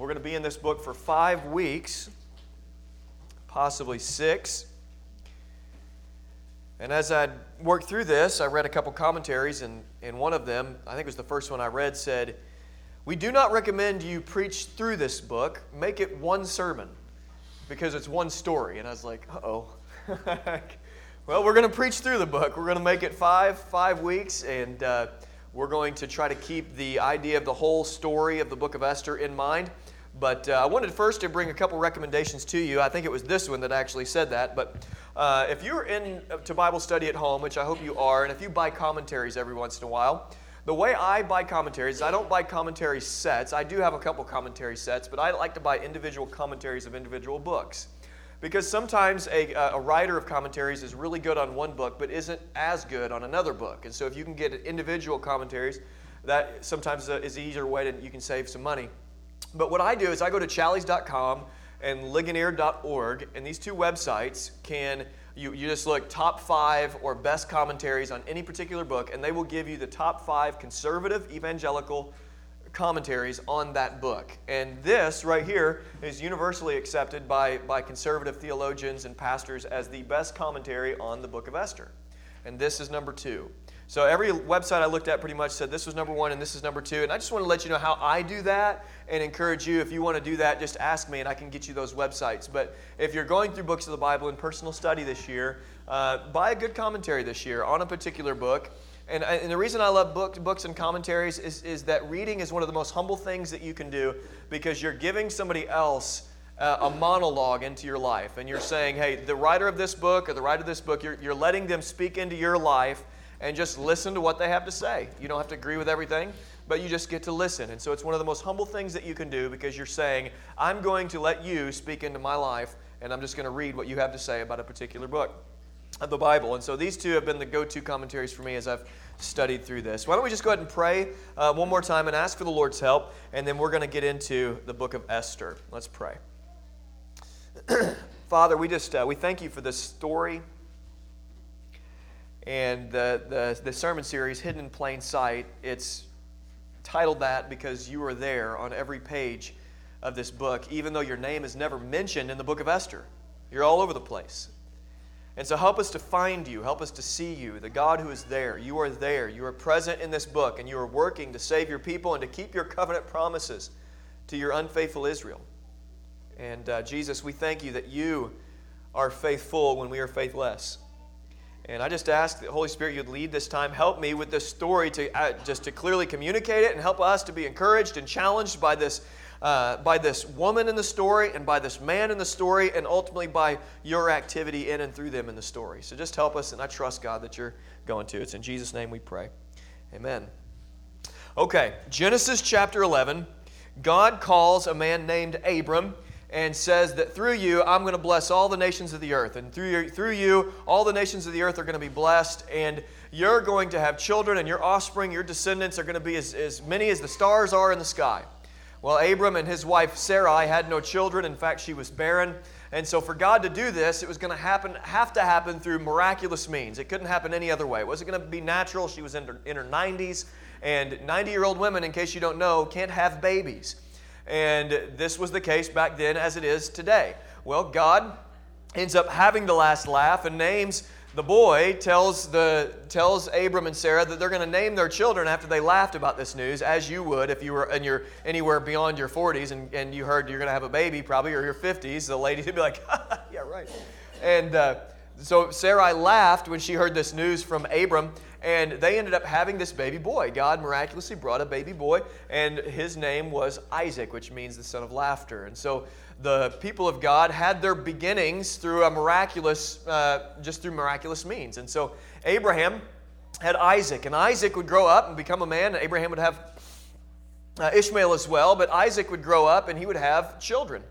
We're going to be in this book for five weeks, possibly six. And as I worked through this, I read a couple commentaries, and, and one of them, I think it was the first one I read, said, We do not recommend you preach through this book, make it one sermon, because it's one story. And I was like, oh. well, we're going to preach through the book. We're going to make it five, five weeks, and uh, we're going to try to keep the idea of the whole story of the book of Esther in mind. But uh, I wanted first to bring a couple recommendations to you. I think it was this one that actually said that. But uh, if you're in uh, Bible study at home, which I hope you are, and if you buy commentaries every once in a while, the way I buy commentaries, I don't buy commentary sets. I do have a couple commentary sets, but I like to buy individual commentaries of individual books. Because sometimes a, uh, a writer of commentaries is really good on one book, but isn't as good on another book. And so if you can get individual commentaries, that sometimes is an easier way to you can save some money. But what I do is I go to challies.com and ligonier.org, and these two websites can you, you just look top five or best commentaries on any particular book, and they will give you the top five conservative evangelical commentaries on that book. And this right here is universally accepted by, by conservative theologians and pastors as the best commentary on the book of Esther. And this is number two. So every website I looked at pretty much said this was number one and this is number two. And I just want to let you know how I do that and encourage you if you want to do that, just ask me and I can get you those websites. But if you're going through books of the Bible in personal study this year, uh, buy a good commentary this year on a particular book. And, and the reason I love book, books and commentaries is, is that reading is one of the most humble things that you can do because you're giving somebody else uh, a monologue into your life. And you're saying, hey, the writer of this book or the writer of this book, you're, you're letting them speak into your life and just listen to what they have to say. You don't have to agree with everything, but you just get to listen. And so it's one of the most humble things that you can do because you're saying, I'm going to let you speak into my life, and I'm just going to read what you have to say about a particular book of the Bible. And so these two have been the go to commentaries for me as I've studied through this. Why don't we just go ahead and pray uh, one more time and ask for the Lord's help, and then we're going to get into the book of Esther. Let's pray. Father, we just uh, we thank you for this story and the, the, the sermon series, Hidden in Plain Sight, it's titled that because you are there on every page of this book, even though your name is never mentioned in the book of Esther. You're all over the place. And so help us to find you, help us to see you, the God who is there. You are there. You are present in this book, and you are working to save your people and to keep your covenant promises to your unfaithful Israel. And uh, Jesus, we thank you that you are faithful when we are faithless. And I just ask that Holy Spirit, you'd lead this time. Help me with this story to uh, just to clearly communicate it and help us to be encouraged and challenged by this, uh, by this woman in the story and by this man in the story and ultimately by your activity in and through them in the story. So just help us, and I trust, God, that you're going to. It's in Jesus' name we pray. Amen. Okay, Genesis chapter 11. God calls a man named Abram and says that through you, I'm going to bless all the nations of the earth. And through, your, through you, all the nations of the earth are going to be blessed. And you're going to have children, and your offspring, your descendants, are going to be as, as many as the stars are in the sky. Well, Abram and his wife Sarai had no children. In fact, she was barren. And so, for God to do this, it was going to happen, have to happen through miraculous means. It couldn't happen any other way. It wasn't going to be natural. She was in her, in her 90s, and 90 year old women, in case you don't know, can't have babies. And this was the case back then as it is today. Well, God ends up having the last laugh and names the boy tells the tells Abram and Sarah that they're going to name their children after they laughed about this news, as you would if you were in your anywhere beyond your 40s and, and you heard you're going to have a baby, probably or your 50s. The lady would be like, "Yeah, right." And uh, so Sarai laughed when she heard this news from Abram, and they ended up having this baby boy. God miraculously brought a baby boy, and his name was Isaac, which means the son of laughter. And so the people of God had their beginnings through a miraculous, uh, just through miraculous means. And so Abraham had Isaac, and Isaac would grow up and become a man. And Abraham would have uh, Ishmael as well, but Isaac would grow up and he would have children.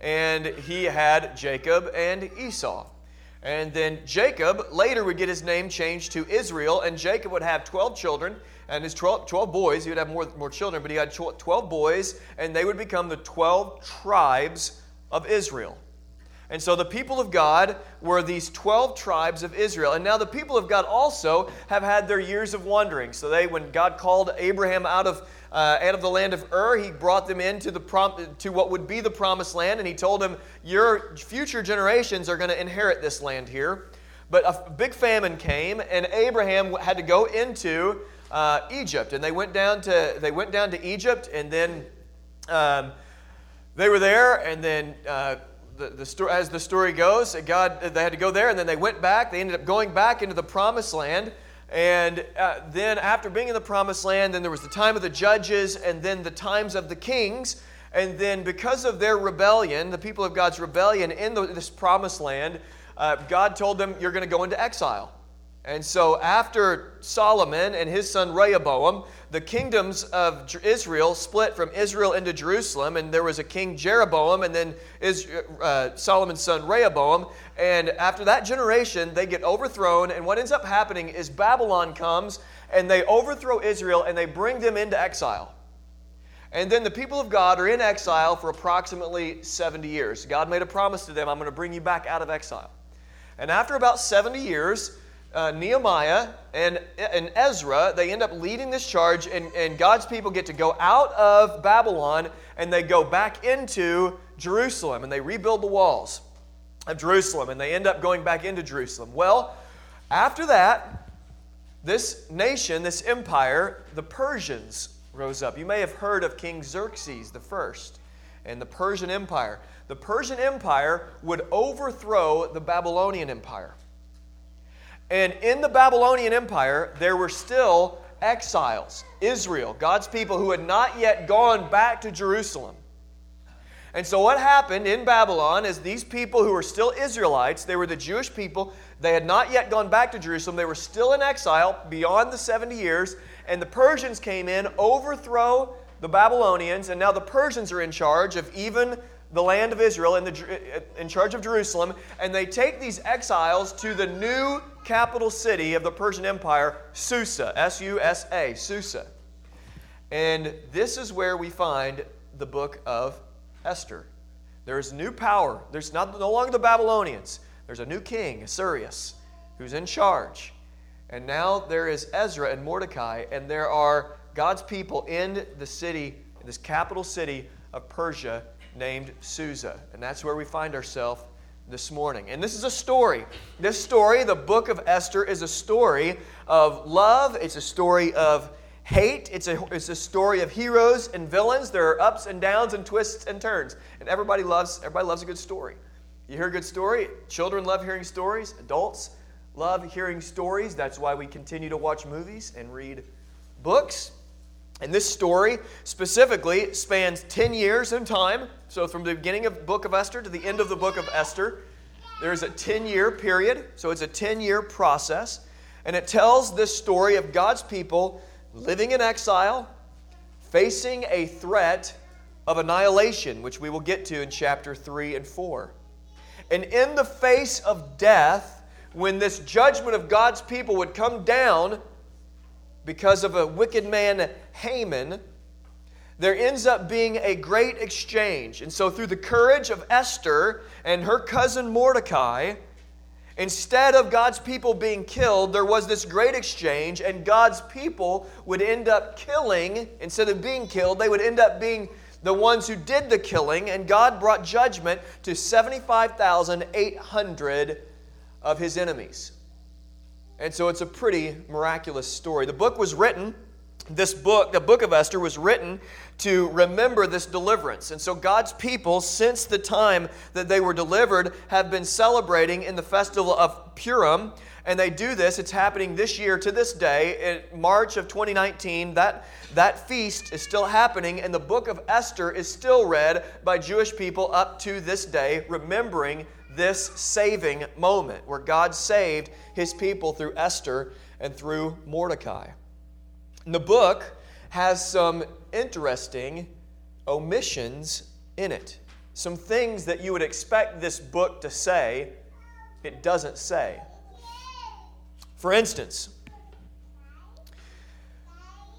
And he had Jacob and Esau. And then Jacob later would get his name changed to Israel, and Jacob would have 12 children, and his 12, 12 boys, he would have more, more children, but he had 12 boys, and they would become the 12 tribes of Israel. And so the people of God were these 12 tribes of Israel. And now the people of God also have had their years of wandering. So they, when God called Abraham out of, uh, out of the land of Ur, he brought them into the prom- to what would be the promised land. And he told them, Your future generations are going to inherit this land here. But a big famine came, and Abraham had to go into uh, Egypt. And they went down to, they went down to Egypt, and then um, they were there, and then. Uh, the, the as the story goes, God, they had to go there, and then they went back. They ended up going back into the promised land. And uh, then, after being in the promised land, then there was the time of the judges, and then the times of the kings. And then, because of their rebellion, the people of God's rebellion in the, this promised land, uh, God told them, You're going to go into exile. And so, after Solomon and his son Rehoboam, the kingdoms of Israel split from Israel into Jerusalem, and there was a king Jeroboam, and then uh, Solomon's son Rehoboam. And after that generation, they get overthrown, and what ends up happening is Babylon comes and they overthrow Israel and they bring them into exile. And then the people of God are in exile for approximately 70 years. God made a promise to them I'm going to bring you back out of exile. And after about 70 years, uh, Nehemiah and, and Ezra, they end up leading this charge, and, and God's people get to go out of Babylon and they go back into Jerusalem and they rebuild the walls of Jerusalem and they end up going back into Jerusalem. Well, after that, this nation, this empire, the Persians rose up. You may have heard of King Xerxes the first and the Persian Empire. The Persian Empire would overthrow the Babylonian Empire. And in the Babylonian Empire, there were still exiles, Israel, God's people who had not yet gone back to Jerusalem. And so, what happened in Babylon is these people who were still Israelites, they were the Jewish people, they had not yet gone back to Jerusalem, they were still in exile beyond the 70 years, and the Persians came in, overthrow the Babylonians, and now the Persians are in charge of even the land of Israel, in, the, in charge of Jerusalem, and they take these exiles to the new capital city of the Persian Empire, Susa, S U S A, Susa. And this is where we find the book of Esther. There's new power. There's not, no longer the Babylonians. There's a new king, Ahasuerus, who's in charge. And now there is Esther and Mordecai, and there are God's people in the city, this capital city of Persia named Susa. And that's where we find ourselves this morning. And this is a story. This story, the book of Esther, is a story of love, it's a story of hate, it's a, it's a story of heroes and villains. There are ups and downs and twists and turns. And everybody loves, everybody loves a good story. You hear a good story, children love hearing stories, adults love hearing stories. That's why we continue to watch movies and read books. And this story specifically spans 10 years in time. So, from the beginning of the book of Esther to the end of the book of Esther, there's a 10 year period. So, it's a 10 year process. And it tells this story of God's people living in exile, facing a threat of annihilation, which we will get to in chapter 3 and 4. And in the face of death, when this judgment of God's people would come down, because of a wicked man, Haman, there ends up being a great exchange. And so, through the courage of Esther and her cousin Mordecai, instead of God's people being killed, there was this great exchange, and God's people would end up killing, instead of being killed, they would end up being the ones who did the killing, and God brought judgment to 75,800 of his enemies. And so it's a pretty miraculous story. The book was written, this book, the book of Esther, was written to remember this deliverance. And so God's people, since the time that they were delivered, have been celebrating in the festival of Purim. And they do this, it's happening this year to this day, in March of 2019. That, that feast is still happening, and the book of Esther is still read by Jewish people up to this day, remembering this saving moment where God saved his people through Esther and through Mordecai. And the book has some interesting omissions in it. Some things that you would expect this book to say, it doesn't say. For instance,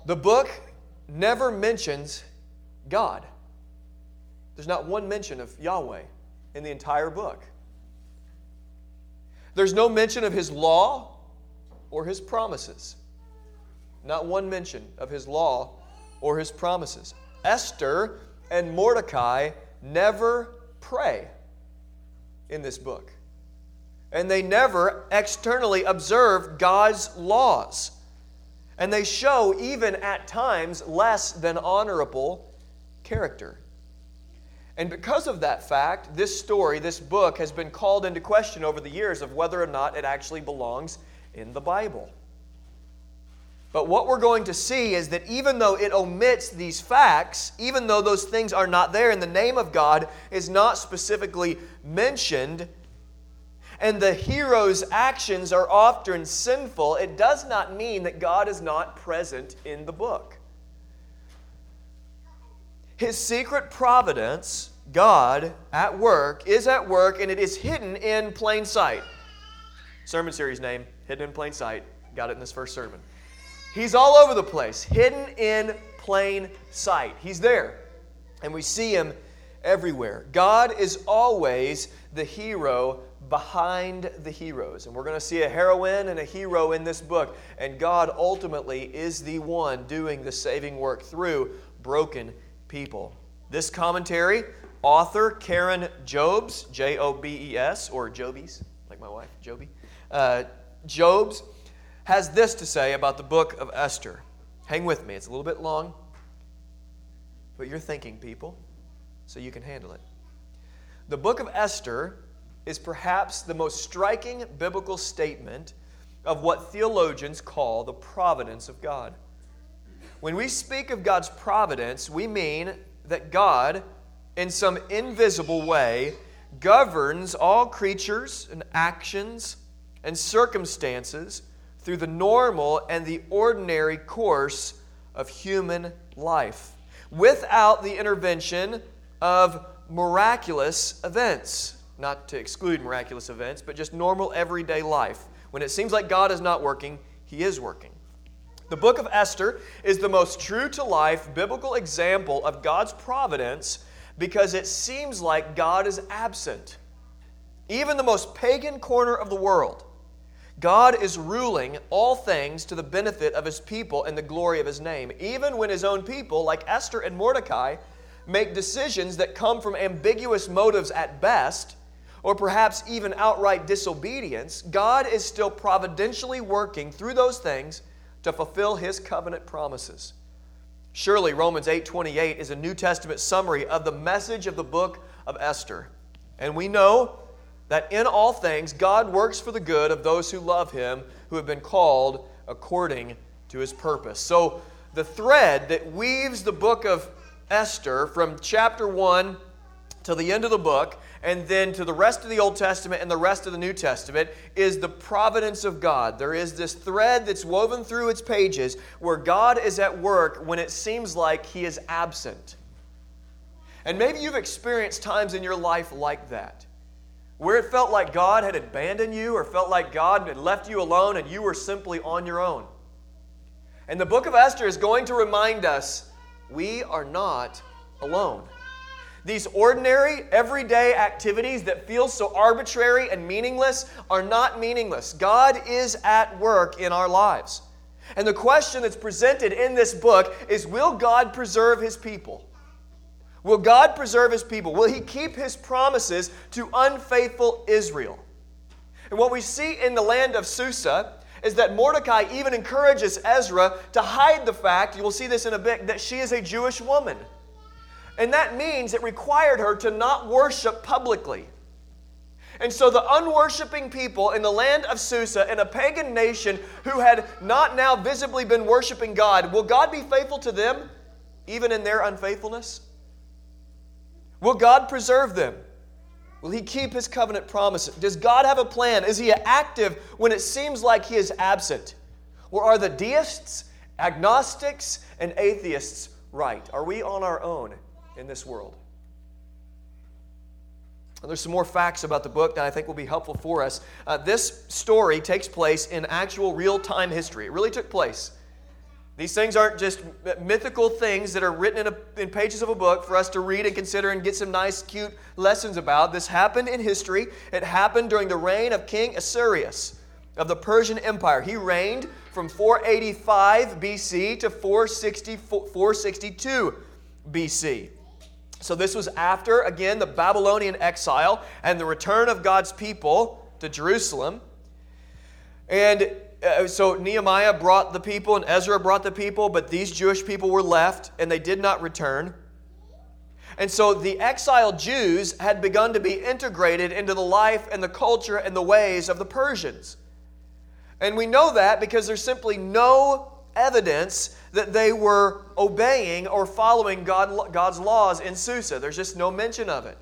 the book never mentions God. There's not one mention of Yahweh in the entire book. There's no mention of his law or his promises. Not one mention of his law or his promises. Esther and Mordecai never pray in this book. And they never externally observe God's laws. And they show, even at times, less than honorable character. And because of that fact, this story, this book, has been called into question over the years of whether or not it actually belongs in the Bible. But what we're going to see is that even though it omits these facts, even though those things are not there and the name of God is not specifically mentioned, and the hero's actions are often sinful, it does not mean that God is not present in the book. His secret providence, God at work, is at work and it is hidden in plain sight. Sermon series name, Hidden in Plain Sight. Got it in this first sermon. He's all over the place, hidden in plain sight. He's there, and we see him everywhere. God is always the hero behind the heroes. And we're going to see a heroine and a hero in this book. And God ultimately is the one doing the saving work through broken people. This commentary, author Karen Jobes, J O B E S, or Jobies, like my wife, Joby, uh, Jobes, has this to say about the book of Esther. Hang with me, it's a little bit long, but you're thinking, people, so you can handle it. The book of Esther is perhaps the most striking biblical statement of what theologians call the providence of God. When we speak of God's providence, we mean that God, in some invisible way, governs all creatures and actions and circumstances through the normal and the ordinary course of human life without the intervention of miraculous events. Not to exclude miraculous events, but just normal everyday life. When it seems like God is not working, He is working. The book of Esther is the most true to life biblical example of God's providence because it seems like God is absent. Even the most pagan corner of the world, God is ruling all things to the benefit of his people and the glory of his name. Even when his own people, like Esther and Mordecai, make decisions that come from ambiguous motives at best, or perhaps even outright disobedience, God is still providentially working through those things to fulfill his covenant promises. Surely Romans 8:28 is a New Testament summary of the message of the book of Esther. And we know that in all things God works for the good of those who love him, who have been called according to his purpose. So the thread that weaves the book of Esther from chapter 1 to the end of the book and then to the rest of the Old Testament and the rest of the New Testament is the providence of God. There is this thread that's woven through its pages where God is at work when it seems like He is absent. And maybe you've experienced times in your life like that, where it felt like God had abandoned you or felt like God had left you alone and you were simply on your own. And the book of Esther is going to remind us we are not alone. These ordinary, everyday activities that feel so arbitrary and meaningless are not meaningless. God is at work in our lives. And the question that's presented in this book is Will God preserve his people? Will God preserve his people? Will he keep his promises to unfaithful Israel? And what we see in the land of Susa is that Mordecai even encourages Esther to hide the fact, you will see this in a bit, that she is a Jewish woman. And that means it required her to not worship publicly. And so the unworshiping people in the land of Susa, in a pagan nation who had not now visibly been worshiping God, will God be faithful to them even in their unfaithfulness? Will God preserve them? Will He keep His covenant promises? Does God have a plan? Is He active when it seems like He is absent? Or are the deists, agnostics, and atheists right? Are we on our own? In this world. And there's some more facts about the book that I think will be helpful for us. Uh, this story takes place in actual real time history. It really took place. These things aren't just mythical things that are written in, a, in, pages of a book for us to read and consider and get some nice, cute lessons about. This happened in history. It happened during the reign of King Ahasuerus of the Persian Empire. He reigned from 485 BC to 460, 462 BC. So this was after, again, the Babylonian exile and the return of God's people to Jerusalem. And uh, so Nehemiah brought the people and Ezra brought the people, but these Jewish people were left and they did not return. And so the exiled Jews had begun to be integrated into the life and the culture and the ways of the Persians. And we know that because there's simply no evidence that they were obeying or following God, God's laws in Susa. There's just no mention of it.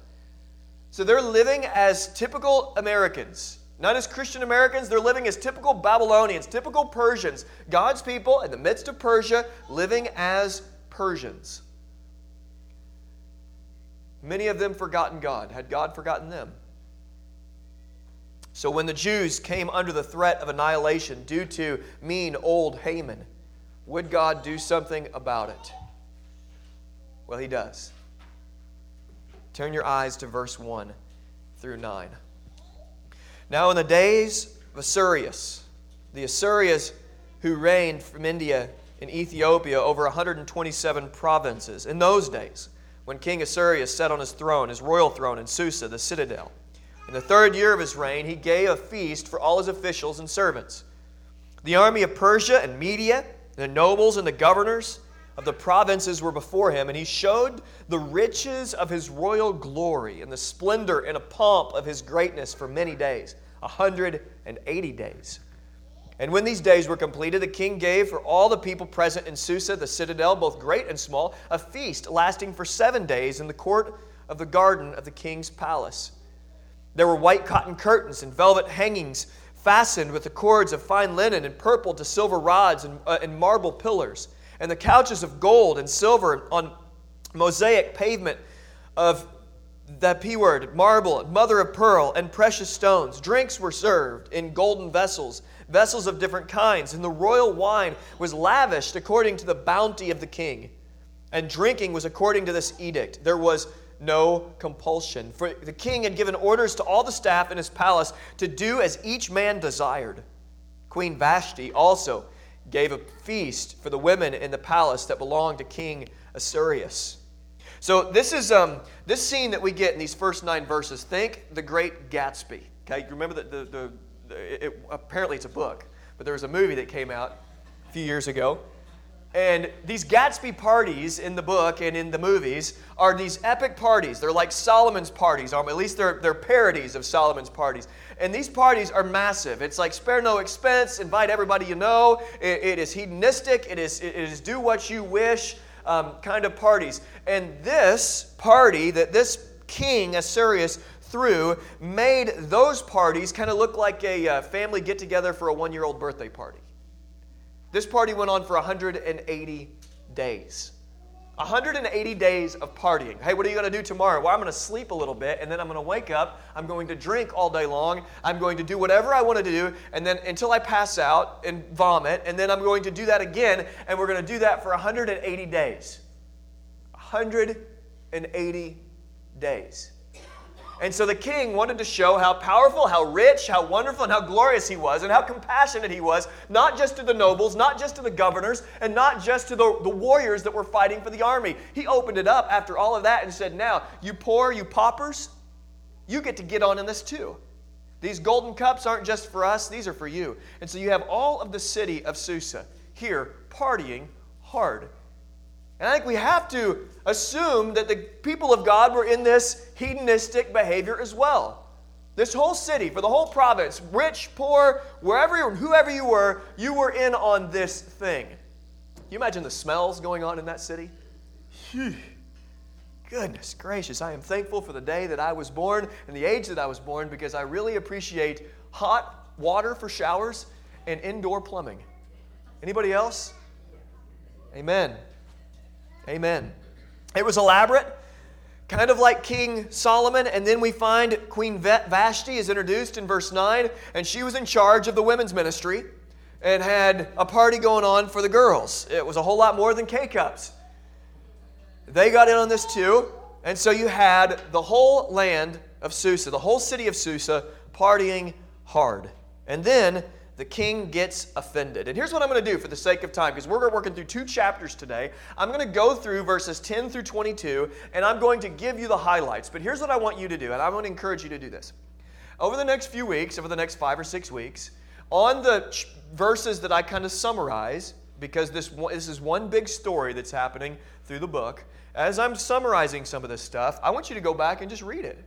So they're living as typical Americans. Not as Christian Americans, they're living as typical Babylonians, typical Persians. God's people in the midst of Persia living as Persians. Many of them forgotten God. Had God forgotten them? So when the Jews came under the threat of annihilation due to mean old Haman, would God do something about it? Well, He does. Turn your eyes to verse 1 through 9. Now, in the days of Ahasuerus, the Ahasuerus who reigned from India in Ethiopia over 127 provinces, in those days, when King Ahasuerus sat on his throne, his royal throne in Susa, the citadel, in the third year of his reign, he gave a feast for all his officials and servants. The army of Persia and Media, the nobles and the governors, of the provinces were before him, and he showed the riches of his royal glory and the splendor and a pomp of his greatness for many days, a hundred and eighty days. And when these days were completed, the king gave for all the people present in Susa, the citadel, both great and small, a feast lasting for seven days in the court of the garden of the king's palace. There were white cotton curtains and velvet hangings fastened with the cords of fine linen and purple to silver rods and, uh, and marble pillars and the couches of gold and silver on mosaic pavement of that P word, marble, mother of pearl, and precious stones. Drinks were served in golden vessels, vessels of different kinds, and the royal wine was lavished according to the bounty of the king. And drinking was according to this edict. There was no compulsion. For the king had given orders to all the staff in his palace to do as each man desired. Queen Vashti also gave a feast for the women in the palace that belonged to King Ahasuerus. So this is um, this scene that we get in these first nine verses. Think the Great Gatsby. Okay, you remember that the, the, the it, apparently it's a book, but there was a movie that came out a few years ago and these Gatsby parties in the book and in the movies are these epic parties. They're like Solomon's parties, or at least they're, they're parodies of Solomon's parties. And these parties are massive. It's like spare no expense, invite everybody you know. it, it is hedonistic, it is, it is do what you wish um, kind of parties. And this party that this king, Ahasuerus, threw made those parties kind of look like a uh, family get together for a one year old birthday party. This party went on for 180 days. 180 days of partying. Hey, what are you going to do tomorrow? Well, I'm going to sleep a little bit and then I'm going to wake up. I'm going to drink all day long. I'm going to do whatever I want to do and then until I pass out and vomit and then I'm going to do that again and we're going to do that for 180 days. 180 days. And so the king wanted to show how powerful, how rich, how wonderful, and how glorious he was, and how compassionate he was, not just to the nobles, not just to the governors, and not just to the, the warriors that were fighting for the army. He opened it up after all of that and said, Now, you poor, you paupers, you get to get on in this too. These golden cups aren't just for us, these are for you. And so you have all of the city of Susa here partying hard. And I think we have to assume that the people of God were in this hedonistic behavior as well. This whole city, for the whole province, rich, poor, wherever, whoever you were, you were in on this thing. Can you imagine the smells going on in that city? Whew. Goodness gracious, I am thankful for the day that I was born and the age that I was born because I really appreciate hot water for showers and indoor plumbing. Anybody else? Amen. Amen. It was elaborate, kind of like King Solomon, and then we find Queen Vashti is introduced in verse 9, and she was in charge of the women's ministry. and had a party going on for the girls. It was a whole lot more than K cups. They got in on this too. And so you had the whole land of Susa, the whole city of Susa, partying hard. And then the king gets offended. And here's what I'm going to do for the sake of time, because we're working through two chapters today. I'm going to go through verses 10 through 22, and I'm going to give you the highlights. But here's what I want you to do, and I'm going to encourage you to do this. Over the next few weeks, over the next five or six weeks, on the ch- verses that I kind of summarize, because this, this is one big story that's happening through the book, as I'm summarizing some of this stuff, I want you to go back and just read it.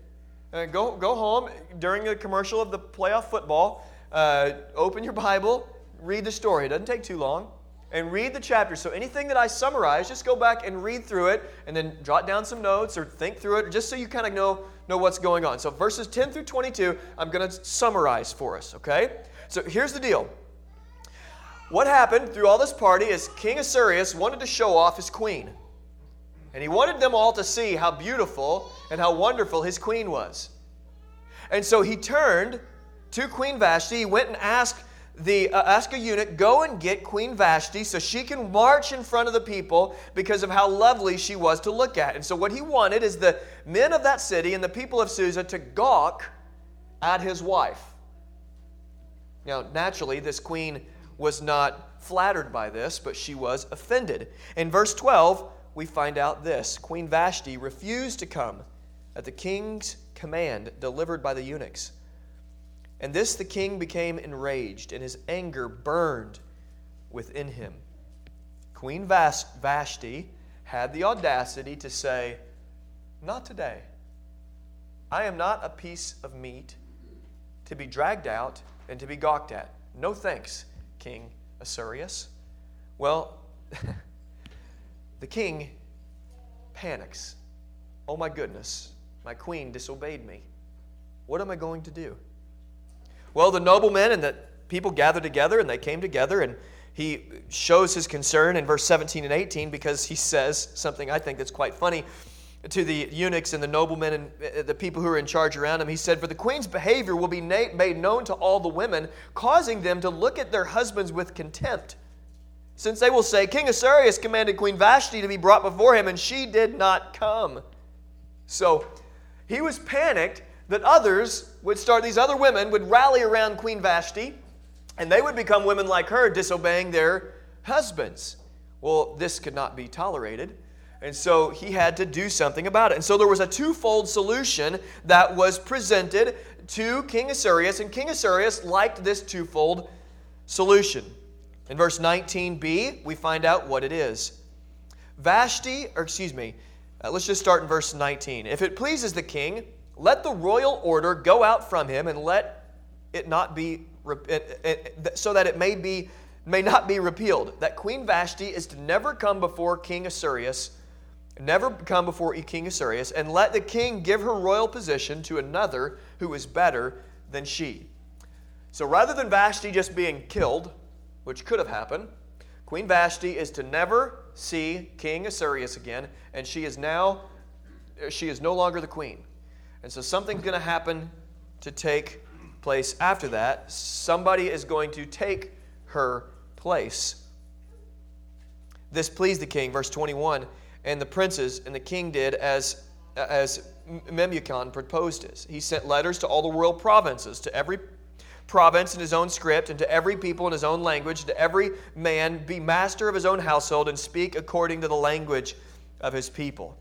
Go, go home during the commercial of the playoff football uh, open your Bible, read the story. It doesn't take too long. And read the chapter. So anything that I summarize, just go back and read through it and then jot down some notes or think through it just so you kind of know, know what's going on. So verses 10 through 22, I'm going to summarize for us, okay? So here's the deal. What happened through all this party is King Ahasuerus wanted to show off his queen. And he wanted them all to see how beautiful and how wonderful his queen was. And so he turned to Queen Vashti. He went and asked the uh, ask a eunuch, go and get Queen Vashti so she can march in front of the people because of how lovely she was to look at. And so what he wanted is the men of that city and the people of Susa to gawk at his wife. Now, naturally, this queen was not flattered by this, but she was offended. In verse 12, we find out this Queen Vashti refused to come at the king's command delivered by the eunuchs. And this the king became enraged, and his anger burned within him. Queen Vashti had the audacity to say, Not today. I am not a piece of meat to be dragged out and to be gawked at. No thanks, King Ahasuerus. Well, the king panics. Oh my goodness, my queen disobeyed me. What am I going to do? Well, the noblemen and the people gathered together and they came together and he shows his concern in verse 17 and 18 because he says something I think that's quite funny to the eunuchs and the noblemen and uh, the people who are in charge around him. He said, For the queen's behavior will be made known to all the women, causing them to look at their husbands with contempt. Since they will say, King Ahasuerus commanded Queen Vashti to be brought before him, and she did not come. So he was panicked that others would start, these other women would rally around Queen Vashti, and they would become women like her, disobeying their husbands. Well, this could not be tolerated. And so he had to do something about it. And so there was a twofold solution that was presented to King Ahasuerus, and King Ahasuerus liked this twofold solution. In verse 19b, we find out what it is. Vashti, or excuse me, uh, let's just start in verse 19. If it pleases the king, let the royal order go out from him and let it not be eh, eh, eh, so that it may be may not be repealed. That queen vashti is to never come before king ahasuerus never come before king ahasuerus and let the king give her royal position to another who is better than she. So rather than vashti just being killed which could have happened queen vashti is to never see king ahasuerus again and she is now she is no longer the queen and so something's going to happen to take place after that. Somebody is going to take her place. This pleased the king, verse 21, and the princes and the king did as, as Memucan proposed it. He sent letters to all the royal provinces, to every province in his own script, and to every people in his own language, to every man be master of his own household and speak according to the language of his people.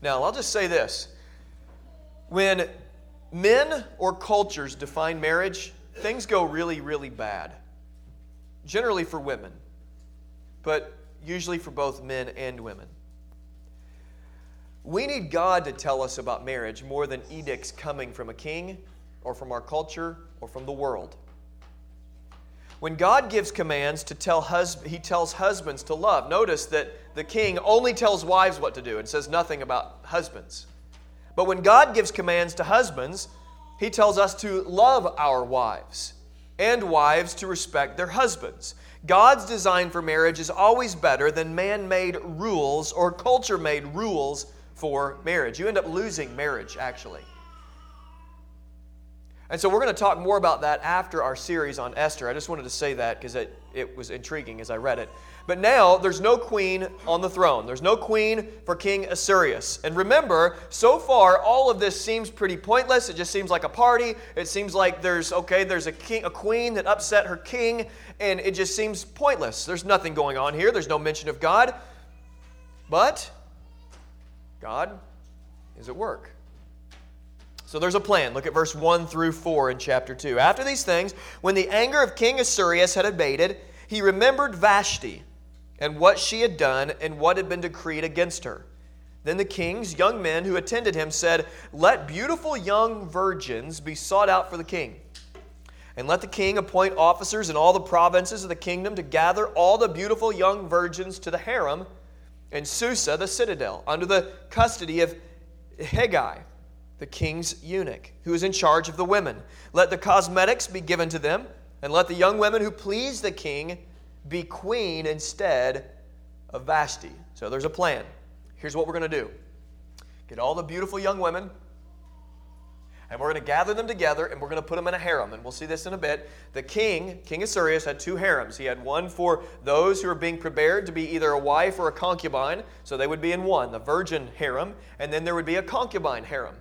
Now, I'll just say this when men or cultures define marriage, things go really, really bad. Generally for women, but usually for both men and women. We need God to tell us about marriage more than edicts coming from a king or from our culture or from the world. When God gives commands to tell hus- he tells husbands to love. Notice that the king only tells wives what to do and says nothing about husbands. But when God gives commands to husbands, He tells us to love our wives and wives to respect their husbands. God's design for marriage is always better than man made rules or culture made rules for marriage. You end up losing marriage, actually. And so we're going to talk more about that after our series on Esther. I just wanted to say that because it, it was intriguing as I read it. But now there's no queen on the throne. There's no queen for King Ahasuerus. And remember, so far all of this seems pretty pointless. It just seems like a party. It seems like there's okay, there's a king, a queen that upset her king, and it just seems pointless. There's nothing going on here. There's no mention of God. But God is at work. So there's a plan. Look at verse 1 through 4 in chapter 2. After these things, when the anger of King Ahasuerus had abated, he remembered Vashti and what she had done and what had been decreed against her. Then the king's young men who attended him said, Let beautiful young virgins be sought out for the king. And let the king appoint officers in all the provinces of the kingdom to gather all the beautiful young virgins to the harem in Susa, the citadel, under the custody of Hegai the king's eunuch, who is in charge of the women. Let the cosmetics be given to them, and let the young women who please the king be queen instead of Vashti. So there's a plan. Here's what we're going to do get all the beautiful young women, and we're going to gather them together, and we're going to put them in a harem. And we'll see this in a bit. The king, King Ahasuerus, had two harems. He had one for those who were being prepared to be either a wife or a concubine, so they would be in one, the virgin harem, and then there would be a concubine harem.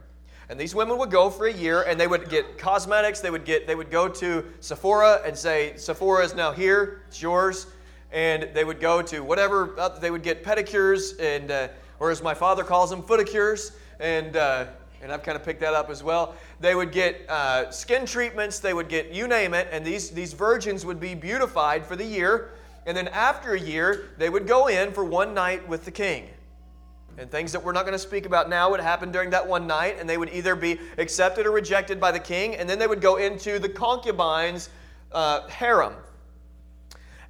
And these women would go for a year and they would get cosmetics. They would, get, they would go to Sephora and say, Sephora is now here, it's yours. And they would go to whatever, uh, they would get pedicures, and, uh, or as my father calls them, footicures. And, uh, and I've kind of picked that up as well. They would get uh, skin treatments, they would get you name it, and these, these virgins would be beautified for the year. And then after a year, they would go in for one night with the king. And things that we're not going to speak about now would happen during that one night, and they would either be accepted or rejected by the king, and then they would go into the concubine's uh, harem.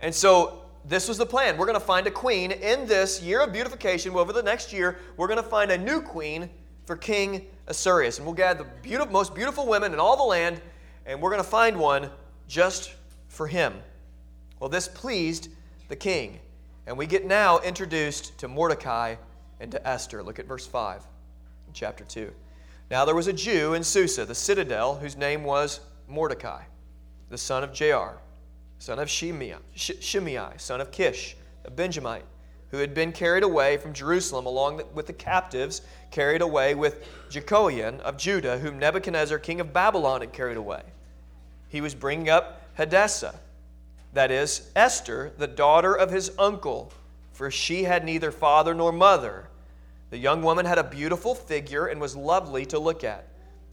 And so this was the plan. We're going to find a queen in this year of beautification. Over the next year, we're going to find a new queen for King Ahasuerus. And we'll gather the beautiful, most beautiful women in all the land, and we're going to find one just for him. Well, this pleased the king. And we get now introduced to Mordecai and to Esther. Look at verse 5 chapter 2. Now there was a Jew in Susa, the citadel, whose name was Mordecai, the son of Jair, son of Shimei, Shimei son of Kish, a Benjamite, who had been carried away from Jerusalem along with the captives carried away with Jehoiakim of Judah, whom Nebuchadnezzar, king of Babylon, had carried away. He was bringing up Hadassah, that is, Esther, the daughter of his uncle, for she had neither father nor mother. The young woman had a beautiful figure and was lovely to look at.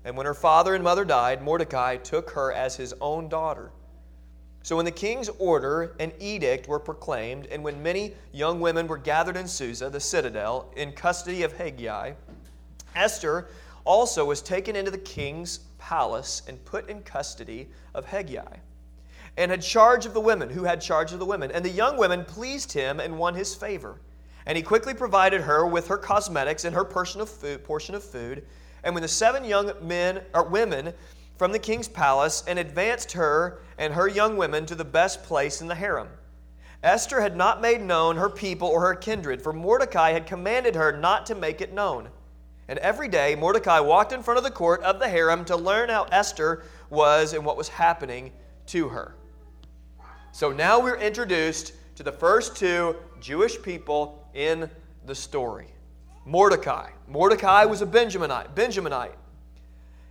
And when her father and mother died, Mordecai took her as his own daughter. So when the king's order and edict were proclaimed, and when many young women were gathered in Susa, the citadel, in custody of Hegai, Esther also was taken into the king's palace and put in custody of Hegai and had charge of the women, who had charge of the women. And the young women pleased him and won his favor. And he quickly provided her with her cosmetics and her portion of food, portion of food. And when the seven young men or women from the king's palace and advanced her and her young women to the best place in the harem. Esther had not made known her people or her kindred, for Mordecai had commanded her not to make it known. And every day Mordecai walked in front of the court of the harem to learn how Esther was and what was happening to her. So now we're introduced to the first two Jewish people in the story. Mordecai. Mordecai was a Benjaminite. Benjaminite.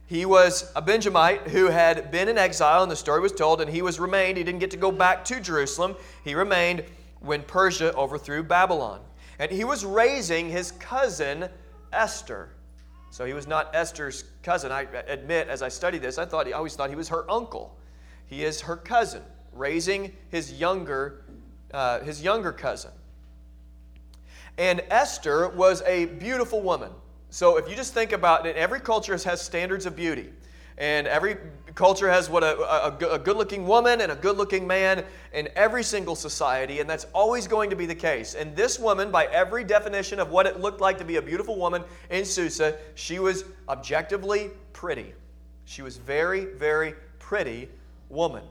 He was a Benjamite who had been in exile, and the story was told, and he was remained. He didn't get to go back to Jerusalem. He remained when Persia overthrew Babylon. And he was raising his cousin Esther. So he was not Esther's cousin. I admit, as I studied this, I thought I always thought he was her uncle. He is her cousin raising his younger, uh, his younger cousin. And Esther was a beautiful woman. So if you just think about it, every culture has standards of beauty. And every culture has what a, a, a good looking woman and a good looking man in every single society, and that's always going to be the case. And this woman, by every definition of what it looked like to be a beautiful woman in Susa, she was objectively pretty. She was very, very pretty woman.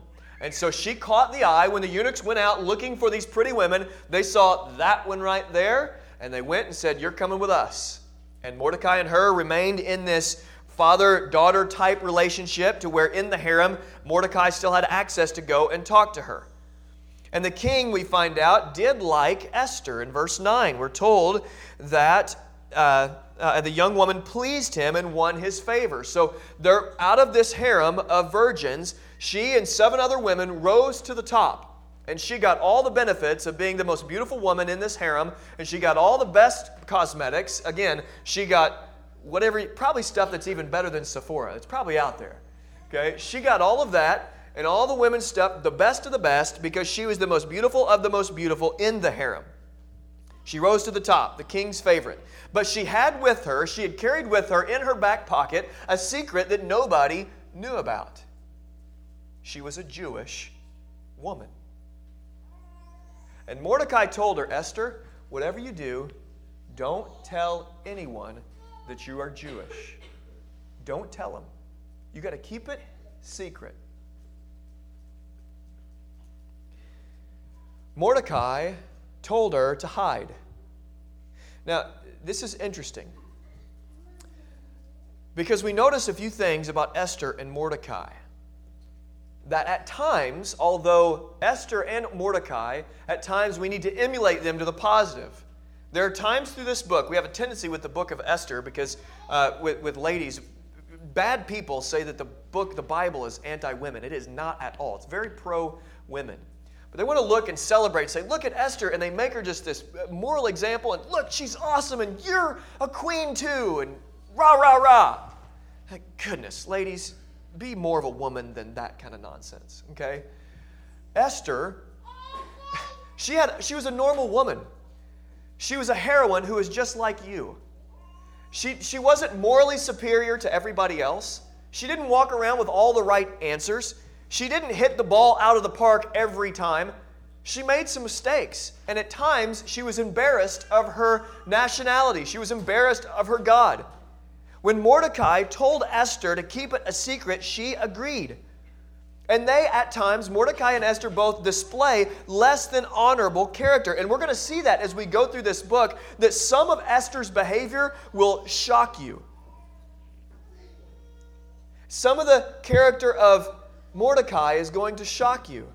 And so she caught the eye when the eunuchs went out looking for these pretty women. They saw that one right there, and they went and said, You're coming with us. And Mordecai and her remained in this father daughter type relationship to where in the harem, Mordecai still had access to go and talk to her. And the king, we find out, did like Esther. In verse 9, we're told that uh, uh, the young woman pleased him and won his favor. So, they're out of this harem of virgins, she and seven other women rose to the top. And she got all the benefits of being the most beautiful woman in this harem, and she got all the best cosmetics. Again, she got whatever, probably stuff that's even better than Sephora. It's probably out there. Okay? She got all of that and all the women's stuff, the best of the best, because she was the most beautiful of the most beautiful in the harem. She rose to the top, the king's favorite. But she had with her, she had carried with her in her back pocket a secret that nobody knew about. She was a Jewish woman. And Mordecai told her, Esther, whatever you do, don't tell anyone that you are Jewish. Don't tell them. You got to keep it secret. Mordecai told her to hide. Now, this is interesting because we notice a few things about Esther and Mordecai. That at times, although Esther and Mordecai, at times we need to emulate them to the positive. There are times through this book, we have a tendency with the book of Esther because uh, with, with ladies, bad people say that the book, the Bible, is anti women. It is not at all, it's very pro women. But they want to look and celebrate, say, look at Esther, and they make her just this moral example, and look, she's awesome, and you're a queen too, and rah, rah, rah. Goodness, ladies, be more of a woman than that kind of nonsense, okay? Esther, she, had, she was a normal woman. She was a heroine who was just like you. She, she wasn't morally superior to everybody else. She didn't walk around with all the right answers. She didn't hit the ball out of the park every time. She made some mistakes, and at times she was embarrassed of her nationality. She was embarrassed of her God. When Mordecai told Esther to keep it a secret, she agreed. And they, at times, Mordecai and Esther both display less than honorable character. And we're going to see that as we go through this book, that some of Esther's behavior will shock you. Some of the character of Mordecai is going to shock you.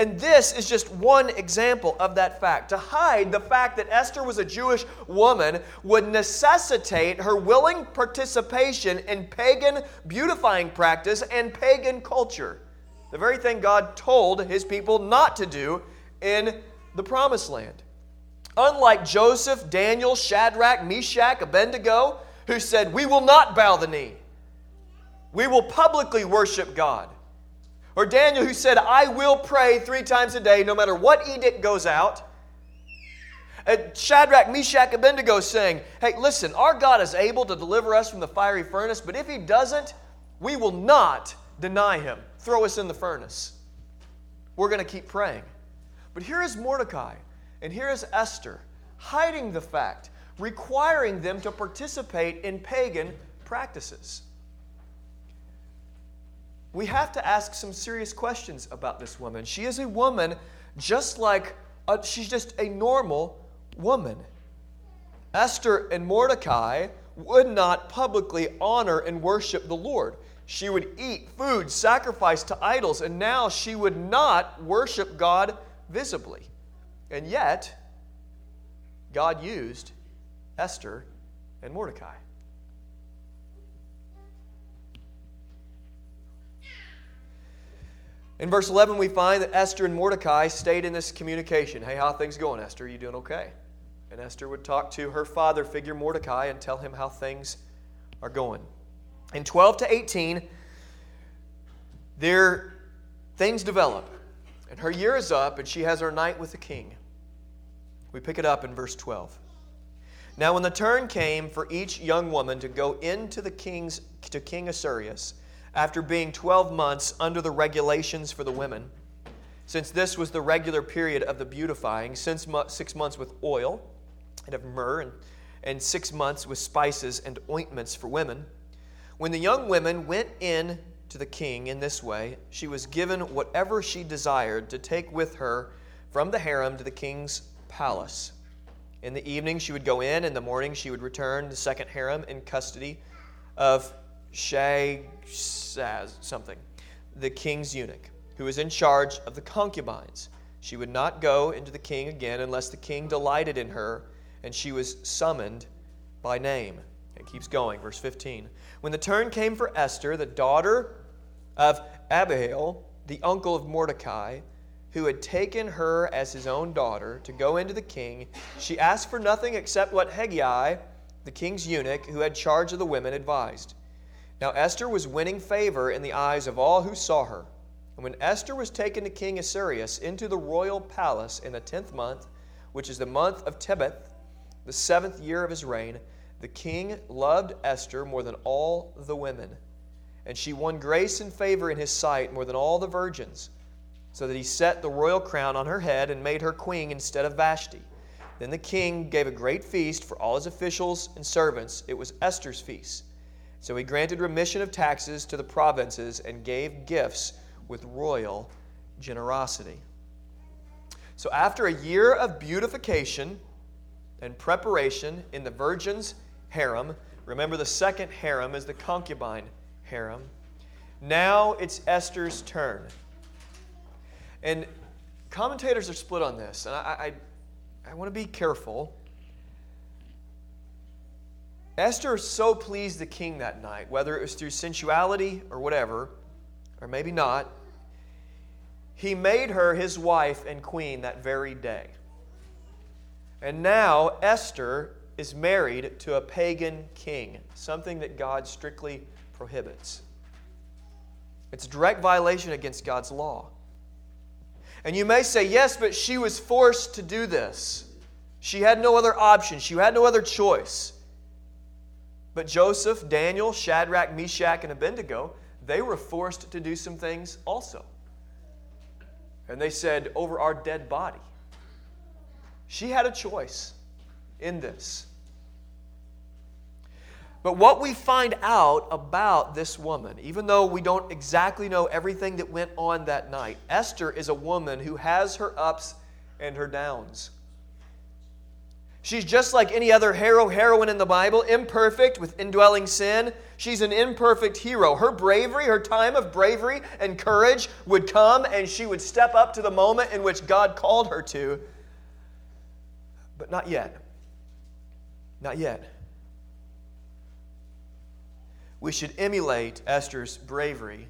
And this is just one example of that fact. To hide the fact that Esther was a Jewish woman would necessitate her willing participation in pagan beautifying practice and pagan culture. The very thing God told his people not to do in the promised land. Unlike Joseph, Daniel, Shadrach, Meshach, Abednego, who said, We will not bow the knee. We will publicly worship God. Or Daniel, who said, I will pray three times a day, no matter what edict goes out. Shadrach, Meshach, Abednego saying, Hey, listen, our God is able to deliver us from the fiery furnace, but if he doesn't, we will not deny him. Throw us in the furnace. We're going to keep praying. But here is Mordecai, and here is Esther, hiding the fact, requiring them to participate in pagan practices we have to ask some serious questions about this woman. She is a woman just like, a, she's just a normal woman. Esther and Mordecai would not publicly honor and worship the Lord. She would eat food sacrificed to idols, and now she would not worship God visibly. And yet, God used Esther and Mordecai. In verse 11, we find that Esther and Mordecai stayed in this communication. Hey, how things going, Esther? Are you doing okay? And Esther would talk to her father figure, Mordecai, and tell him how things are going. In 12 to 18, their things develop. And her year is up, and she has her night with the king. We pick it up in verse 12. Now, when the turn came for each young woman to go into the king's to King Ahasuerus, after being 12 months under the regulations for the women, since this was the regular period of the beautifying, since six months with oil and of myrrh, and, and six months with spices and ointments for women. When the young women went in to the king in this way, she was given whatever she desired to take with her from the harem to the king's palace. In the evening she would go in, in the morning she would return the second harem in custody of Shaashaz, something, the king's eunuch, who was in charge of the concubines. She would not go into the king again unless the king delighted in her, and she was summoned by name. It keeps going, verse 15. When the turn came for Esther, the daughter of Abihail, the uncle of Mordecai, who had taken her as his own daughter to go into the king, she asked for nothing except what Hegai, the king's eunuch, who had charge of the women, advised. Now Esther was winning favor in the eyes of all who saw her. And when Esther was taken to King Ahasuerus into the royal palace in the tenth month, which is the month of Tebeth, the seventh year of his reign, the king loved Esther more than all the women. And she won grace and favor in his sight more than all the virgins, so that he set the royal crown on her head and made her queen instead of Vashti. Then the king gave a great feast for all his officials and servants. It was Esther's feast. So he granted remission of taxes to the provinces and gave gifts with royal generosity. So, after a year of beautification and preparation in the virgin's harem, remember the second harem is the concubine harem. Now it's Esther's turn. And commentators are split on this, and I, I, I want to be careful Esther so pleased the king that night, whether it was through sensuality or whatever, or maybe not, he made her his wife and queen that very day. And now Esther is married to a pagan king, something that God strictly prohibits. It's direct violation against God's law. And you may say, yes, but she was forced to do this. She had no other option, she had no other choice. But Joseph, Daniel, Shadrach, Meshach, and Abednego, they were forced to do some things also. And they said, Over our dead body. She had a choice in this. But what we find out about this woman, even though we don't exactly know everything that went on that night, Esther is a woman who has her ups and her downs. She's just like any other hero, heroine in the Bible, imperfect with indwelling sin. She's an imperfect hero. Her bravery, her time of bravery and courage would come and she would step up to the moment in which God called her to. But not yet. Not yet. We should emulate Esther's bravery,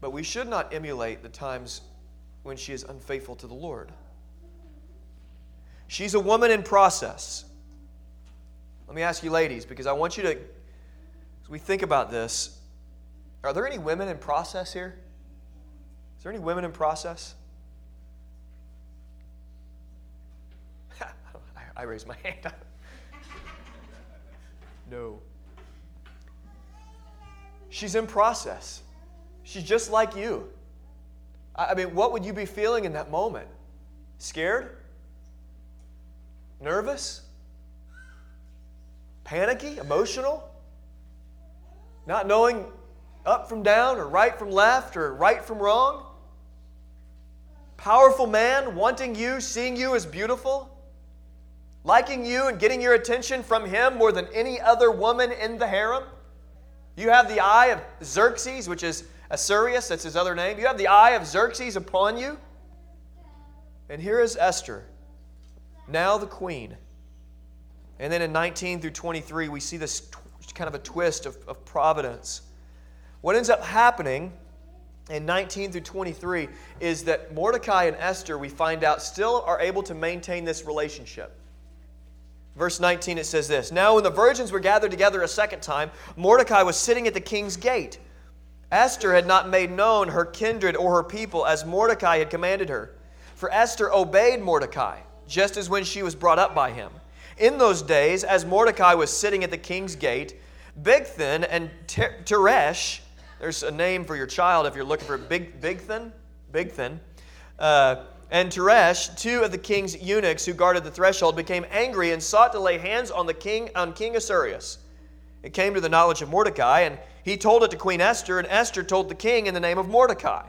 but we should not emulate the times when she is unfaithful to the Lord. She's a woman in process. Let me ask you, ladies, because I want you to, as we think about this, are there any women in process here? Is there any women in process? I raised my hand. no. She's in process. She's just like you. I mean, what would you be feeling in that moment? Scared? Nervous? Panicky? Emotional? Not knowing up from down or right from left or right from wrong? Powerful man wanting you, seeing you as beautiful? Liking you and getting your attention from him more than any other woman in the harem? You have the eye of Xerxes, which is Ahasuerus, that's his other name. You have the eye of Xerxes upon you. And here is Esther now the queen. And then in 19 through 23, we see this kind of a twist of, of providence. What ends up happening in 19 through 23 is that Mordecai and Esther, we find out, still are able to maintain this relationship. Verse 19, it says this Now, when the virgins were gathered together a second time, Mordecai was sitting at the king's gate. Esther had not made known her kindred or her people as Mordecai had commanded her. For Esther obeyed Mordecai just as when she was brought up by him. In those days, as Mordecai was sitting at the king's gate, Bigthan and Teresh, there's a name for your child if you're looking for Big, Bigthan, Bigthan, uh, and Teresh, two of the king's eunuchs who guarded the threshold, became angry and sought to lay hands on the king on King Ahasuerus. It came to the knowledge of Mordecai, and he told it to Queen Esther, and Esther told the king in the name of Mordecai.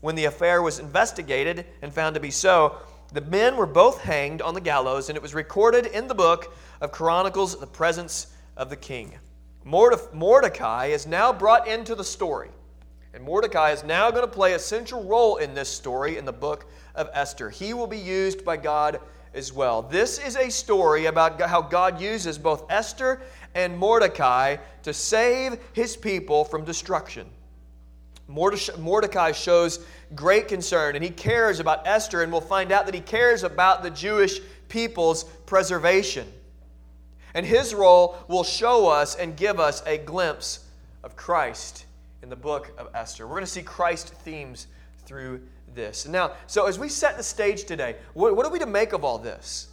When the affair was investigated and found to be so, the men were both hanged on the gallows, and it was recorded in the book of Chronicles, the presence of the king. Mordecai is now brought into the story. And Mordecai is now going to play a central role in this story in the book of Esther. He will be used by God as well. This is a story about how God uses both Esther and Mordecai to save his people from destruction. Mordecai shows great concern and he cares about Esther, and we'll find out that he cares about the Jewish people's preservation. And his role will show us and give us a glimpse of Christ in the book of Esther. We're going to see Christ themes through this. Now, so as we set the stage today, what, what are we to make of all this?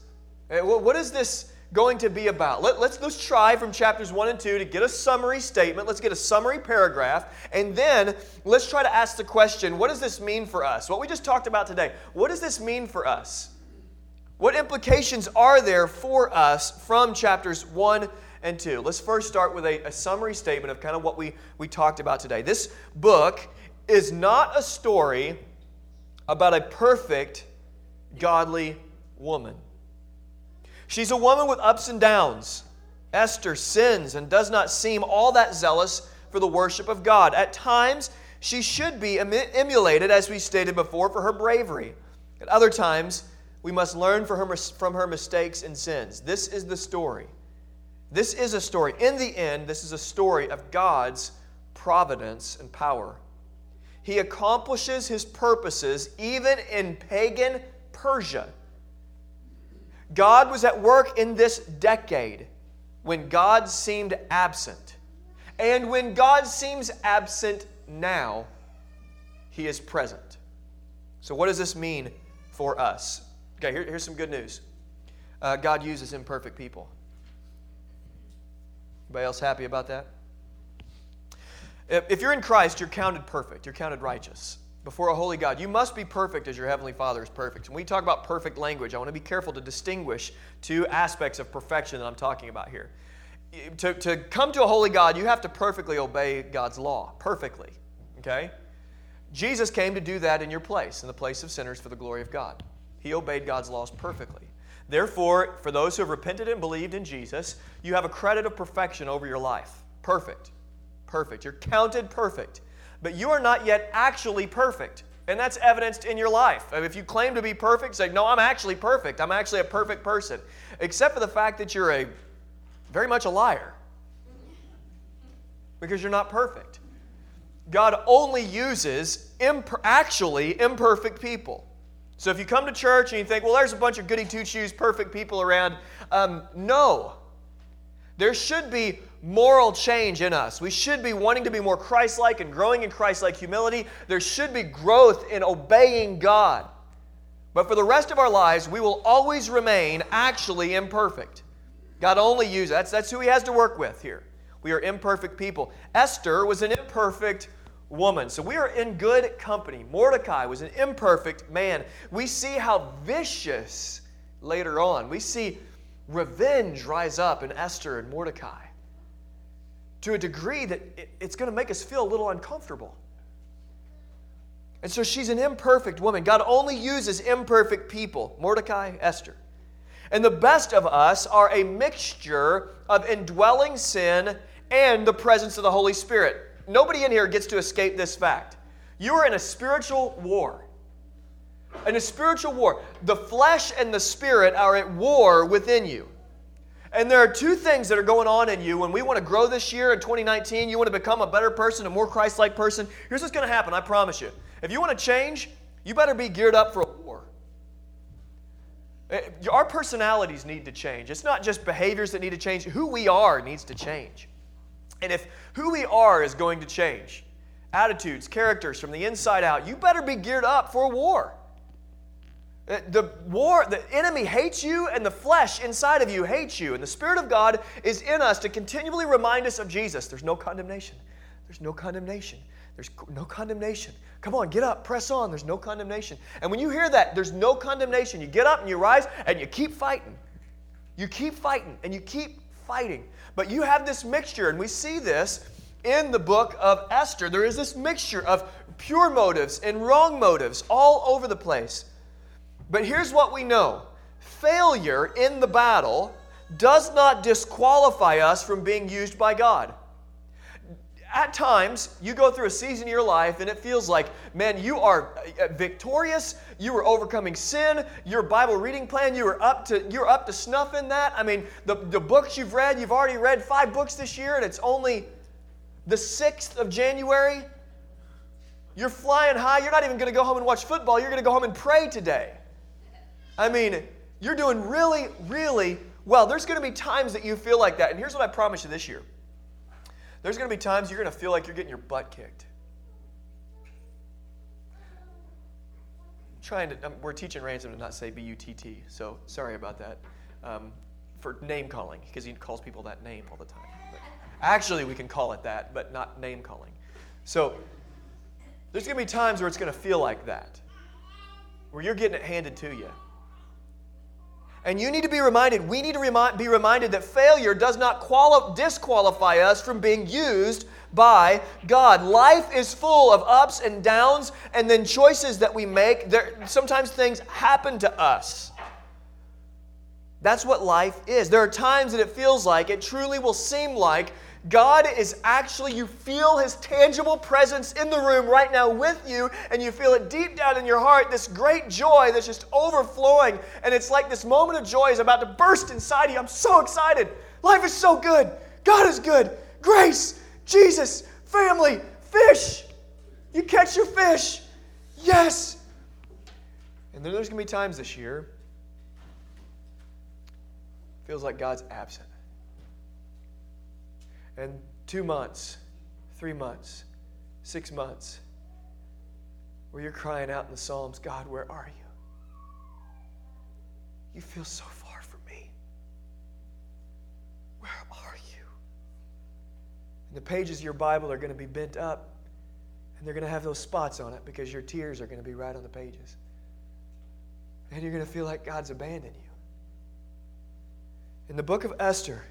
Eh, what is this going to be about? Let, let's, let's try from chapters 1 and 2 to get a summary statement. Let's get a summary paragraph. And then let's try to ask the question what does this mean for us? What we just talked about today, what does this mean for us? What implications are there for us from chapters 1 and 2? Let's first start with a, a, summary statement of kind of what we, we talked about today. This book is not a story about a perfect, godly woman. She's a woman with ups and downs. Esther sins and does not seem all that zealous for the worship of God. At times, she should be emulated, as we stated before, for her bravery. At other times, we must learn from her, mistakes and sins. This is the story. This is a story. In the end, this is a story of God's providence and power. He accomplishes his purposes even in pagan Persia. God was at work in this decade when God seemed absent. And when God seems absent now, he is present. So, what does this mean for us? Okay, here, here's some good news. Uh, God uses imperfect people. Anybody else happy about that? If, if you're in Christ, you're counted perfect. You're counted righteous before a holy God. You must be perfect as your heavenly Father is perfect. When we talk about perfect language, I want to be careful to distinguish two aspects of perfection that I'm talking about here. To, to come to a holy God, you have to perfectly obey God's law, perfectly. Okay? Jesus came to do that in your place, in the place of sinners for the glory of God. He obeyed God's laws perfectly. Therefore, for those who have repented and believed in Jesus, you have a credit of perfection over your life. Perfect. Perfect. You're counted perfect. But you are not yet actually perfect. And that's evidenced in your life. If you claim to be perfect, say, No, I'm actually perfect. I'm actually a perfect person. Except for the fact that you're a very much a liar. Because you're not perfect. God only uses imp- actually imperfect people. So if you come to church and you think, well, there's a bunch of goody two shoes, perfect people around, um, no. There should be moral change in us. We should be wanting to be more Christ like and growing in Christ like humility. There should be growth in obeying God. But for the rest of our lives, we will always remain actually imperfect. God only uses that's that's who he has to work with here. We are imperfect people. Esther was an imperfect woman. So we are in good company. Mordecai was an imperfect man. We see how vicious later on. We see revenge rise up in Esther and Mordecai to a degree that it's going to make us feel a little uncomfortable. And so she's an imperfect woman. God only uses imperfect people Mordecai, Esther. And the best of us are a mixture of indwelling sin and the presence of the Holy Spirit. Nobody in here gets to escape this fact. You are in a spiritual war. In a spiritual war. The flesh and the spirit are at war within you. And there are two things that are going on in you when we want to grow this year in 2019. You want to become a better person, a more Christ like person. Here's what's going to happen, I promise you. If you want to change, you better be geared up for a war. Eh, our personalities need to change. It's not just behaviors that need to change, who we are needs to change. And if who we are is going to change, attitudes, characters from the inside out, you better be geared up for war. Uh, the war, the enemy hates you, and the flesh inside of you hates you. And the Spirit of God is in us to continually remind us of Jesus. There's no condemnation. There's no condemnation. There's no condemnation. Come on, get up, press on. There's no condemnation. And when you hear that, there's no condemnation, you get up and you rise and you keep fighting. You keep fighting and you keep fighting. But you have this mixture, and we see this in the book of Esther. There is this mixture of pure motives and wrong motives all over the place. But here's what we know failure in the battle does not disqualify us from being used by God. At times, you go through a season in your life and it feels like, man, you are uh, victorious. You are overcoming sin. Your Bible reading plan, you are up to, you're up to snuff in that. I mean, the, the books you've read, you've already read five books this year and it's only the 6th of January. You're flying high. You're not even going to go home and watch football. You're going to go home and pray today. I mean, you're doing really, really well. There's going to be times that you feel like that. And here's what I promise you this year there's going to be times you're going to feel like you're getting your butt kicked. trying to, um, we're teaching Ransom to not say B U T T, so sorry about that. Um, for name calling, because he calls people that name all the time. But actually, we can call it that, but not name calling. So, there's going to be times where it's going to feel like that, where you're getting it handed to you. And you need to be reminded, we need to be reminded that failure does not quali- disqualify us from being used by God. Life is full of ups and downs and then choices that we make. There, sometimes things happen to us. That's what life is. There are times that it feels like, it truly will seem like God is actually, you feel His tangible presence in the room right now with you, and you feel it deep down in your heart, this great joy that's just overflowing. And it's like this moment of joy is about to burst inside you. I'm so excited. Life is so good. God is good. Grace, Jesus, family, fish. You catch your fish. Yes. And then there's going to be times this year, feels like God's absent and two months, three months, six months, where you're crying out in the Psalms, God, where are you? You feel so far from me. Where are you? And the pages of your Bible are going to be bent up, and they're going to have those spots on it because your tears are going to be right on the pages. And you're going to feel like God's abandoned you. And the book of Esther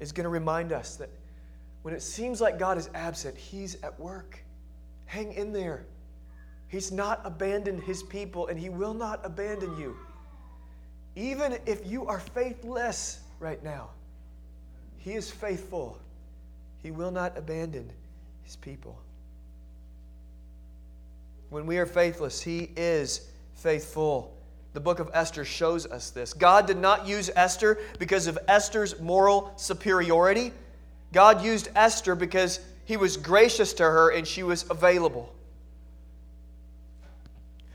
is going to remind us that when it seems like God is absent, He's at work. Hang in there. He's not abandoned His people, and He will not abandon you. Even if you are faithless right now, He is faithful. He will not abandon His people. When we are faithless, He is faithful. The book of Esther shows us this. God did not use Esther because of Esther's moral superiority. God used Esther because he was gracious to her and she was available.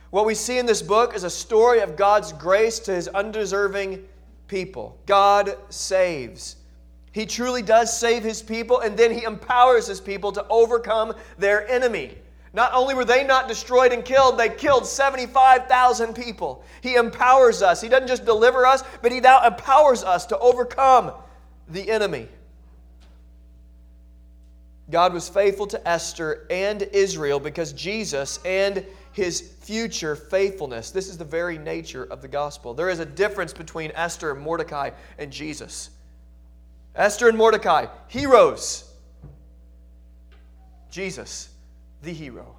What we see in this book is a story of God's grace to his undeserving people. God saves. He truly does save his people, and then he empowers his people to overcome their enemy. Not only were they not destroyed and killed, they killed 75,000 people. He empowers us. He doesn't just deliver us, but he now empowers us to overcome the enemy. God was faithful to Esther and Israel because Jesus and his future faithfulness. This is the very nature of the gospel. There is a difference between Esther and Mordecai and Jesus. Esther and Mordecai, heroes. Jesus, the hero.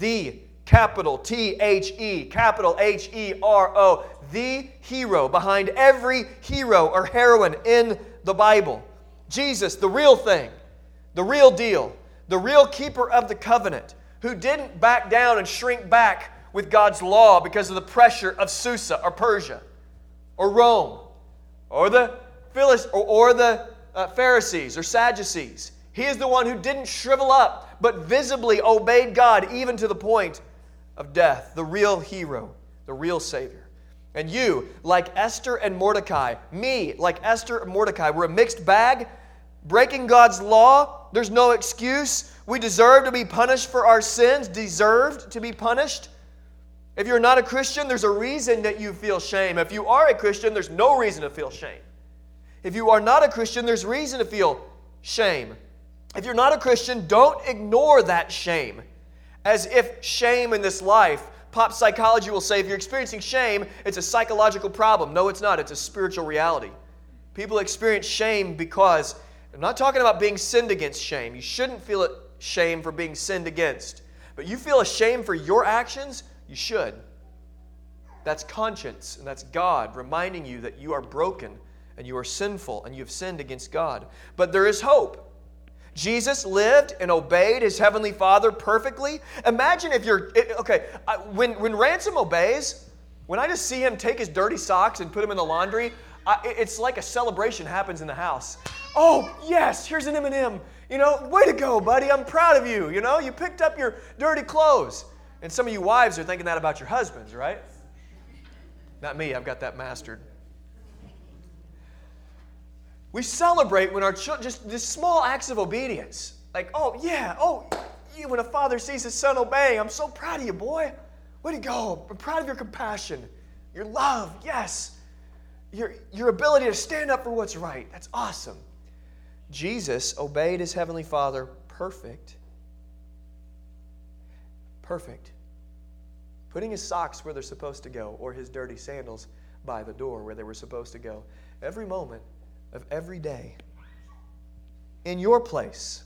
The capital T H E, capital H E R O, the hero behind every hero or heroine in the Bible. Jesus, the real thing, the real deal, the real keeper of the covenant, who didn't back down and shrink back with God's law because of the pressure of Susa or Persia or Rome or the Phyllis or, or the uh, Pharisees or Sadducees. He is the one who didn't shrivel up, but visibly obeyed God even to the point of death, the real hero, the real Savior. And you, like Esther and Mordecai, me, like Esther and Mordecai, we're a mixed bag. Breaking God's law, there's no excuse. We deserve to be punished for our sins, deserved to be punished. If you're not a Christian, there's a reason that you feel shame. If you are a Christian, there's no reason to feel shame. If you are not a Christian, there's reason to feel shame. If you're not a Christian, don't ignore that shame as if shame in this life Pop psychology will say if you're experiencing shame, it's a psychological problem. No, it's not. It's a spiritual reality. People experience shame because, I'm not talking about being sinned against shame. You shouldn't feel shame for being sinned against. But you feel ashamed for your actions, you should. That's conscience, and that's God reminding you that you are broken and you are sinful and you have sinned against God. But there is hope. Jesus lived and obeyed his heavenly Father perfectly. Imagine if you're, okay, when, when Ransom obeys, when I just see him take his dirty socks and put them in the laundry, I, it's like a celebration happens in the house. Oh, yes, here's an M&M. You know, way to go, buddy. I'm proud of you. You know, you picked up your dirty clothes. And some of you wives are thinking that about your husbands, right? Not me, I've got that mastered. We celebrate when our children, just these small acts of obedience. Like, oh, yeah, oh, when a father sees his son obeying, I'm so proud of you, boy. Way to go. I'm proud of your compassion, your love, yes. Your, your ability to stand up for what's right. That's awesome. Jesus obeyed his heavenly Father perfect. Perfect. Putting his socks where they're supposed to go, or his dirty sandals by the door where they were supposed to go. Every moment of every day. In your place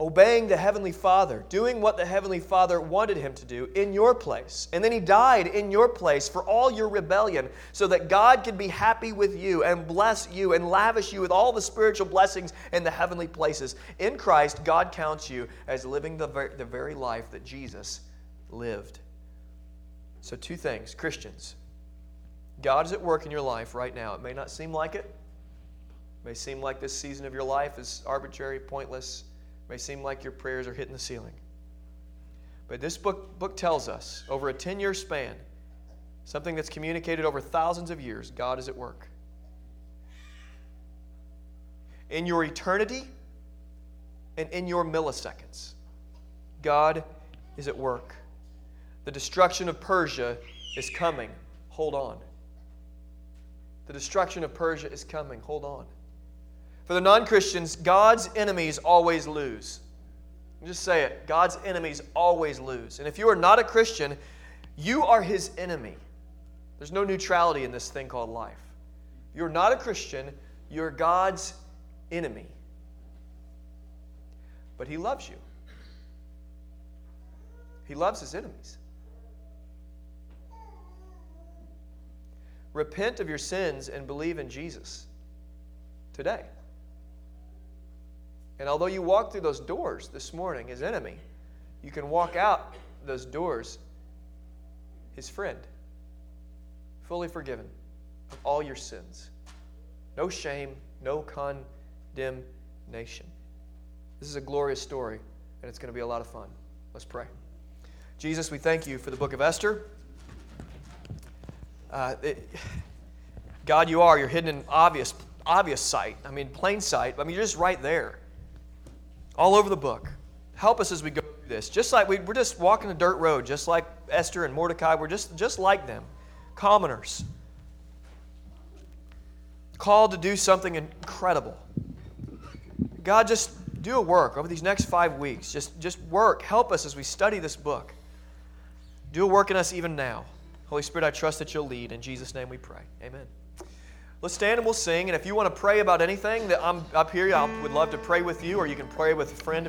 obeying the Heavenly Father, doing what the Heavenly Father wanted him to do in your place. And then he died in your place for all your rebellion so that God could be happy with you and bless you and lavish you with all the spiritual blessings in the heavenly places. In Christ, God counts you as living the, ver- the very life that Jesus lived. So, two things Christians, God is at work in your life right now. It may not seem like it. It may seem like this season of your life is arbitrary, pointless may seem like your prayers are hitting the ceiling. But this book, book tells us over a 10 year span, something that's communicated over thousands of years God is at work. In your eternity and in your milliseconds, God is at work. The destruction of Persia is coming. Hold on. The destruction of Persia is coming. Hold on. For the non Christians, God's enemies always lose. Just say it God's enemies always lose. And if you are not a Christian, you are his enemy. There's no neutrality in this thing called life. If you're not a Christian, you're God's enemy. But he loves you, he loves his enemies. Repent of your sins and believe in Jesus today. And although you walk through those doors this morning, his enemy, you can walk out those doors his friend, fully forgiven of all your sins. No shame, no condemnation. This is a glorious story, and it's going to be a lot of fun. Let's pray. Jesus, we thank you for the book of Esther. Uh, it, God, you are. You're hidden in obvious, obvious sight. I mean, plain sight. I mean, you're just right there all over the book. Help us as we go through this. Just like we, we're just walking a dirt road, just like Esther and Mordecai, we're just, just like them, commoners. Called to do something incredible. God, just do a work over these next five weeks. Just, just work. Help us as we study this book. Do a work in us even now. Holy Spirit, I trust that you'll lead. In Jesus' name we pray. Amen. Let's stand and we'll sing. And if you want to pray about anything that I'm up here, I would love to pray with you, or you can pray with a friend.